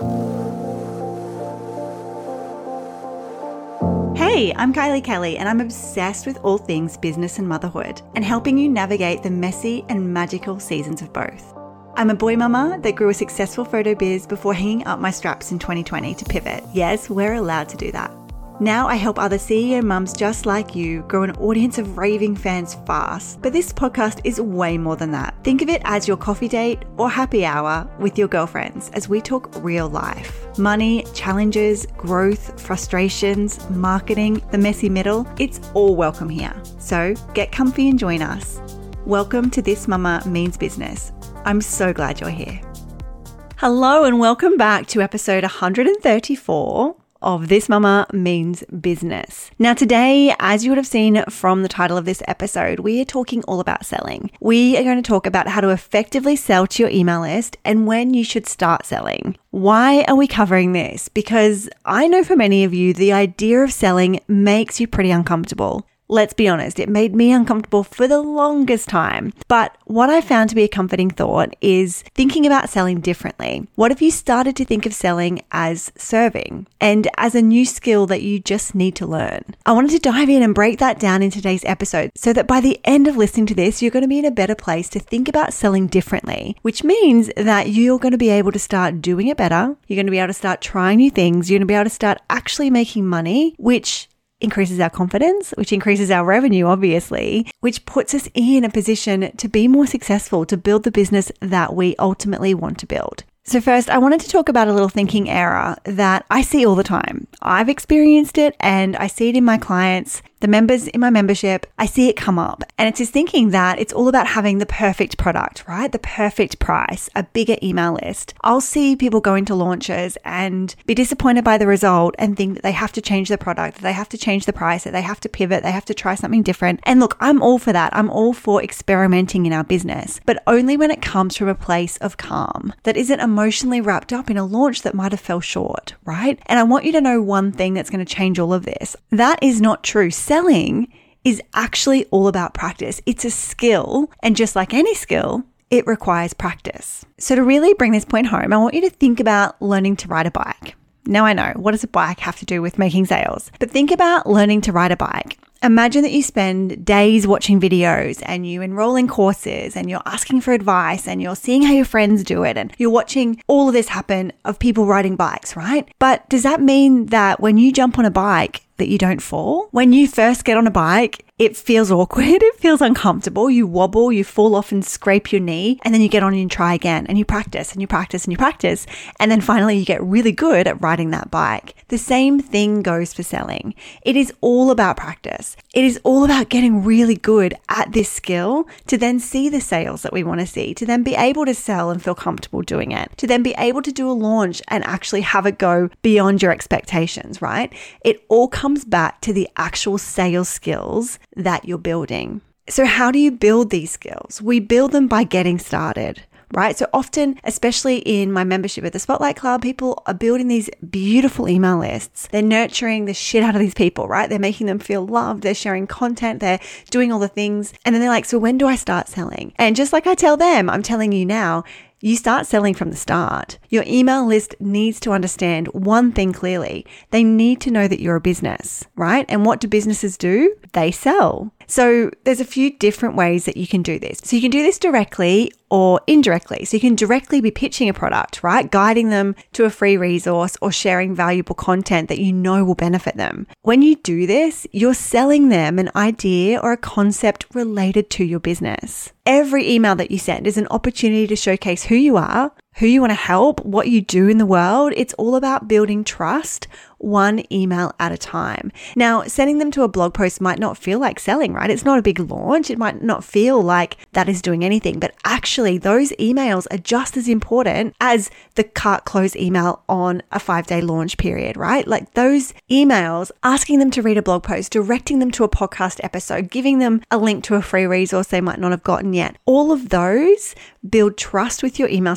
Hey, I'm Kylie Kelly, and I'm obsessed with all things business and motherhood and helping you navigate the messy and magical seasons of both. I'm a boy mama that grew a successful photo biz before hanging up my straps in 2020 to pivot. Yes, we're allowed to do that. Now I help other CEO mums just like you grow an audience of raving fans fast. But this podcast is way more than that. Think of it as your coffee date or happy hour with your girlfriends as we talk real life. Money, challenges, growth, frustrations, marketing, the messy middle, it's all welcome here. So get comfy and join us. Welcome to This Mama Means Business. I'm so glad you're here. Hello, and welcome back to episode 134 of This Mama Means Business. Now, today, as you would have seen from the title of this episode, we are talking all about selling. We are going to talk about how to effectively sell to your email list and when you should start selling. Why are we covering this? Because I know for many of you, the idea of selling makes you pretty uncomfortable. Let's be honest, it made me uncomfortable for the longest time. But what I found to be a comforting thought is thinking about selling differently. What if you started to think of selling as serving and as a new skill that you just need to learn? I wanted to dive in and break that down in today's episode so that by the end of listening to this, you're going to be in a better place to think about selling differently, which means that you're going to be able to start doing it better. You're going to be able to start trying new things. You're going to be able to start actually making money, which increases our confidence, which increases our revenue, obviously, which puts us in a position to be more successful, to build the business that we ultimately want to build. So, first, I wanted to talk about a little thinking error that I see all the time. I've experienced it and I see it in my clients the members in my membership, I see it come up. And it's just thinking that it's all about having the perfect product, right? The perfect price, a bigger email list. I'll see people go into launches and be disappointed by the result and think that they have to change the product, that they have to change the price, that they have to pivot, they have to try something different. And look, I'm all for that. I'm all for experimenting in our business, but only when it comes from a place of calm that isn't emotionally wrapped up in a launch that might have fell short, right? And I want you to know one thing that's going to change all of this. That is not true selling is actually all about practice. It's a skill. And just like any skill, it requires practice. So, to really bring this point home, I want you to think about learning to ride a bike. Now, I know, what does a bike have to do with making sales? But think about learning to ride a bike. Imagine that you spend days watching videos and you enroll in courses and you're asking for advice and you're seeing how your friends do it and you're watching all of this happen of people riding bikes, right? But does that mean that when you jump on a bike, that you don't fall. When you first get on a bike, it feels awkward. It feels uncomfortable. You wobble, you fall off and scrape your knee, and then you get on and try again and you practice and you practice and you practice. And then finally you get really good at riding that bike. The same thing goes for selling. It is all about practice. It is all about getting really good at this skill to then see the sales that we want to see, to then be able to sell and feel comfortable doing it, to then be able to do a launch and actually have it go beyond your expectations, right? It all comes back to the actual sales skills that you're building. So, how do you build these skills? We build them by getting started right? So often, especially in my membership at the Spotlight Club, people are building these beautiful email lists. They're nurturing the shit out of these people, right? They're making them feel loved. They're sharing content. They're doing all the things. And then they're like, so when do I start selling? And just like I tell them, I'm telling you now, you start selling from the start. Your email list needs to understand one thing clearly. They need to know that you're a business, right? And what do businesses do? They sell. So there's a few different ways that you can do this. So you can do this directly or indirectly. So you can directly be pitching a product, right? Guiding them to a free resource or sharing valuable content that you know will benefit them. When you do this, you're selling them an idea or a concept related to your business. Every email that you send is an opportunity to showcase who you are, who you want to help, what you do in the world. It's all about building trust one email at a time. Now, sending them to a blog post might not feel like selling, right? It's not a big launch. It might not feel like that is doing anything, but actually, those emails are just as important as the cart close email on a five day launch period, right? Like those emails, asking them to read a blog post, directing them to a podcast episode, giving them a link to a free resource they might not have gotten yet. All of those build trust with your email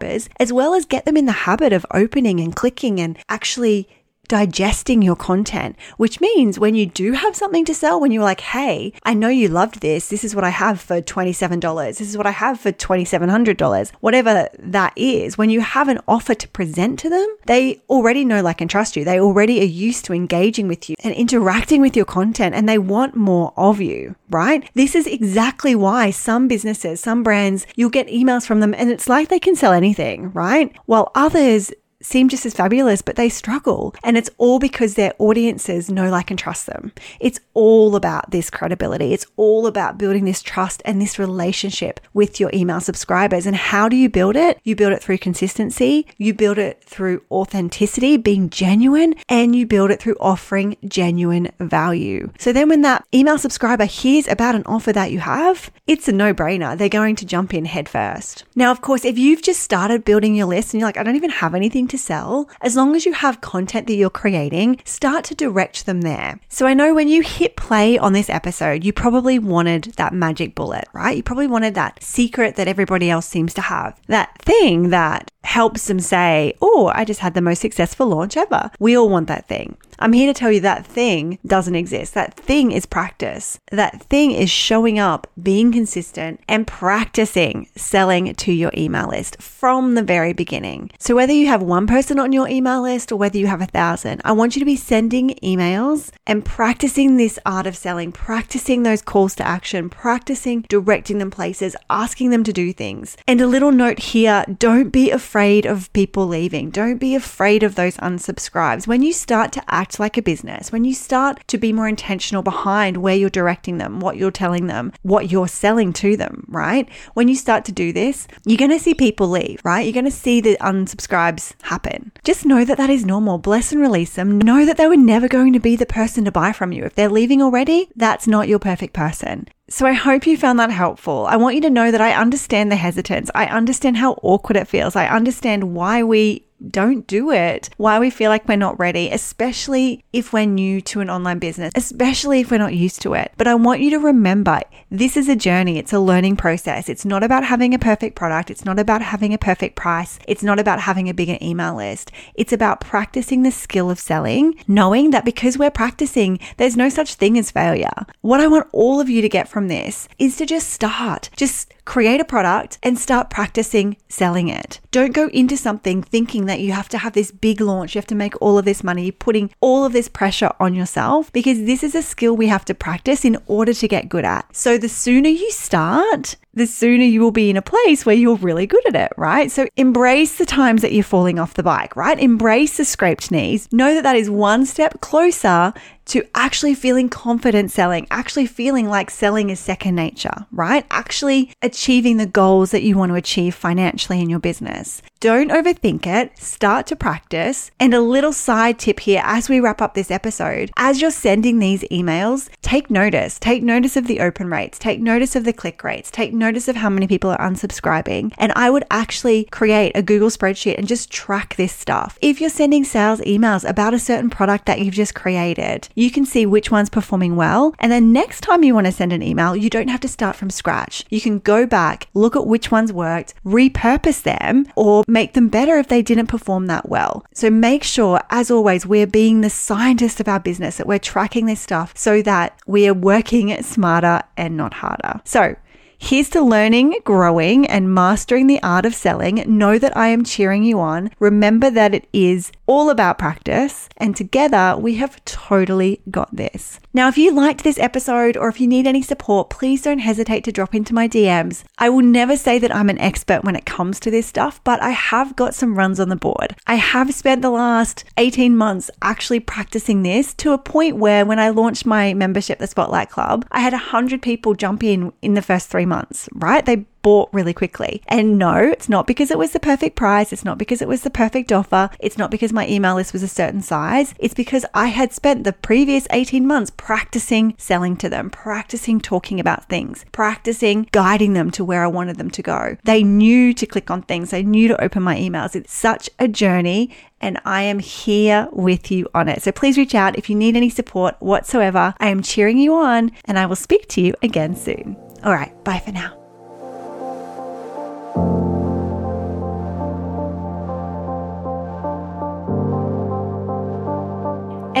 subscribers, as well as get them in the habit of opening and clicking and actually digesting your content, which means when you do have something to sell, when you're like, hey, I know you loved this. This is what I have for $27. This is what I have for $2,700. Whatever that is, when you have an offer to present to them, they already know, like, and trust you. They already are used to engaging with you and interacting with your content and they want more of you, right? This is exactly why some businesses, some brands, you'll get emails from them and it's like they can sell anything, right? While others, seem just as fabulous, but they struggle. And it's all because their audiences know, like, and trust them. It's all about this credibility. It's all about building this trust and this relationship with your email subscribers. And how do you build it? You build it through consistency, you build it through authenticity, being genuine, and you build it through offering genuine value. So then when that email subscriber hears about an offer that you have, it's a no brainer. They're going to jump in head first. Now, of course, if you've just started building your list and you're like, I don't even have anything to sell, as long as you have content that you're creating, start to direct them there. So I know when you hit play on this episode, you probably wanted that magic bullet, right? You probably wanted that secret that everybody else seems to have, that thing that helps them say, Oh, I just had the most successful launch ever. We all want that thing. I'm here to tell you that thing doesn't exist. That thing is practice. That thing is showing up, being consistent, and practicing selling to your email list from the very beginning. So, whether you have one person on your email list or whether you have a thousand, I want you to be sending emails and practicing this art of selling, practicing those calls to action, practicing directing them places, asking them to do things. And a little note here don't be afraid of people leaving, don't be afraid of those unsubscribes. When you start to act like a business, when you start to be more intentional behind where you're directing them, what you're telling them, what you're selling to them, right? When you start to do this, you're going to see people leave, right? You're going to see the unsubscribes happen. Just know that that is normal. Bless and release them. Know that they were never going to be the person to buy from you. If they're leaving already, that's not your perfect person. So I hope you found that helpful. I want you to know that I understand the hesitance. I understand how awkward it feels. I understand why we don't do it. Why we feel like we're not ready, especially if we're new to an online business, especially if we're not used to it. But I want you to remember this is a journey, it's a learning process. It's not about having a perfect product, it's not about having a perfect price, it's not about having a bigger email list. It's about practicing the skill of selling, knowing that because we're practicing, there's no such thing as failure. What I want all of you to get from this is to just start. Just create a product and start practicing selling it. Don't go into something thinking that you have to have this big launch, you have to make all of this money, putting all of this pressure on yourself because this is a skill we have to practice in order to get good at. So the sooner you start, the sooner you will be in a place where you're really good at it, right? So embrace the times that you're falling off the bike, right? Embrace the scraped knees. Know that that is one step closer to actually feeling confident selling, actually feeling like selling is second nature, right? Actually achieving the goals that you want to achieve financially in your business. Don't overthink it, start to practice. And a little side tip here as we wrap up this episode as you're sending these emails, take notice. Take notice of the open rates, take notice of the click rates, take notice of how many people are unsubscribing. And I would actually create a Google spreadsheet and just track this stuff. If you're sending sales emails about a certain product that you've just created, you can see which one's performing well. And then next time you want to send an email, you don't have to start from scratch. You can go back, look at which ones worked, repurpose them, or make them better if they didn't perform that well. So make sure, as always, we're being the scientist of our business, that we're tracking this stuff so that we are working smarter and not harder. So, Here's to learning, growing, and mastering the art of selling. Know that I am cheering you on. Remember that it is all about practice, and together we have totally got this. Now, if you liked this episode or if you need any support, please don't hesitate to drop into my DMs. I will never say that I'm an expert when it comes to this stuff, but I have got some runs on the board. I have spent the last 18 months actually practicing this to a point where when I launched my membership, the Spotlight Club, I had 100 people jump in in the first three months, right? They bought really quickly. And no, it's not because it was the perfect price. It's not because it was the perfect offer. It's not because my email list was a certain size. It's because I had spent the previous 18 months practicing selling to them, practicing talking about things, practicing guiding them to where I wanted them to go. They knew to click on things, they knew to open my emails. It's such a journey and I am here with you on it. So please reach out if you need any support whatsoever. I am cheering you on and I will speak to you again soon. All right, bye for now.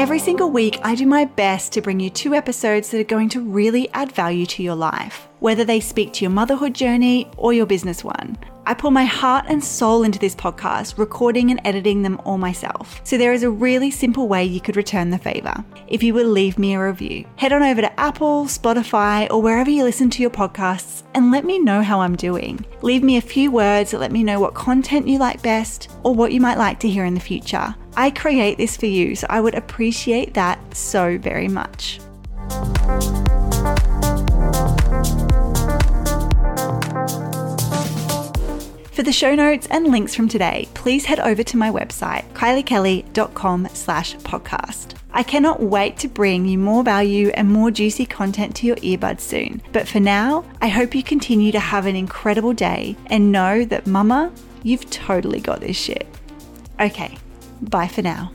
Every single week, I do my best to bring you two episodes that are going to really add value to your life, whether they speak to your motherhood journey or your business one. I pour my heart and soul into this podcast, recording and editing them all myself. So there is a really simple way you could return the favor. If you would leave me a review, head on over to Apple, Spotify, or wherever you listen to your podcasts and let me know how I'm doing. Leave me a few words that let me know what content you like best or what you might like to hear in the future. I create this for you, so I would appreciate that so very much. For the show notes and links from today, please head over to my website, kyliekelly.com slash podcast. I cannot wait to bring you more value and more juicy content to your earbuds soon. But for now, I hope you continue to have an incredible day and know that mama, you've totally got this shit. Okay, bye for now.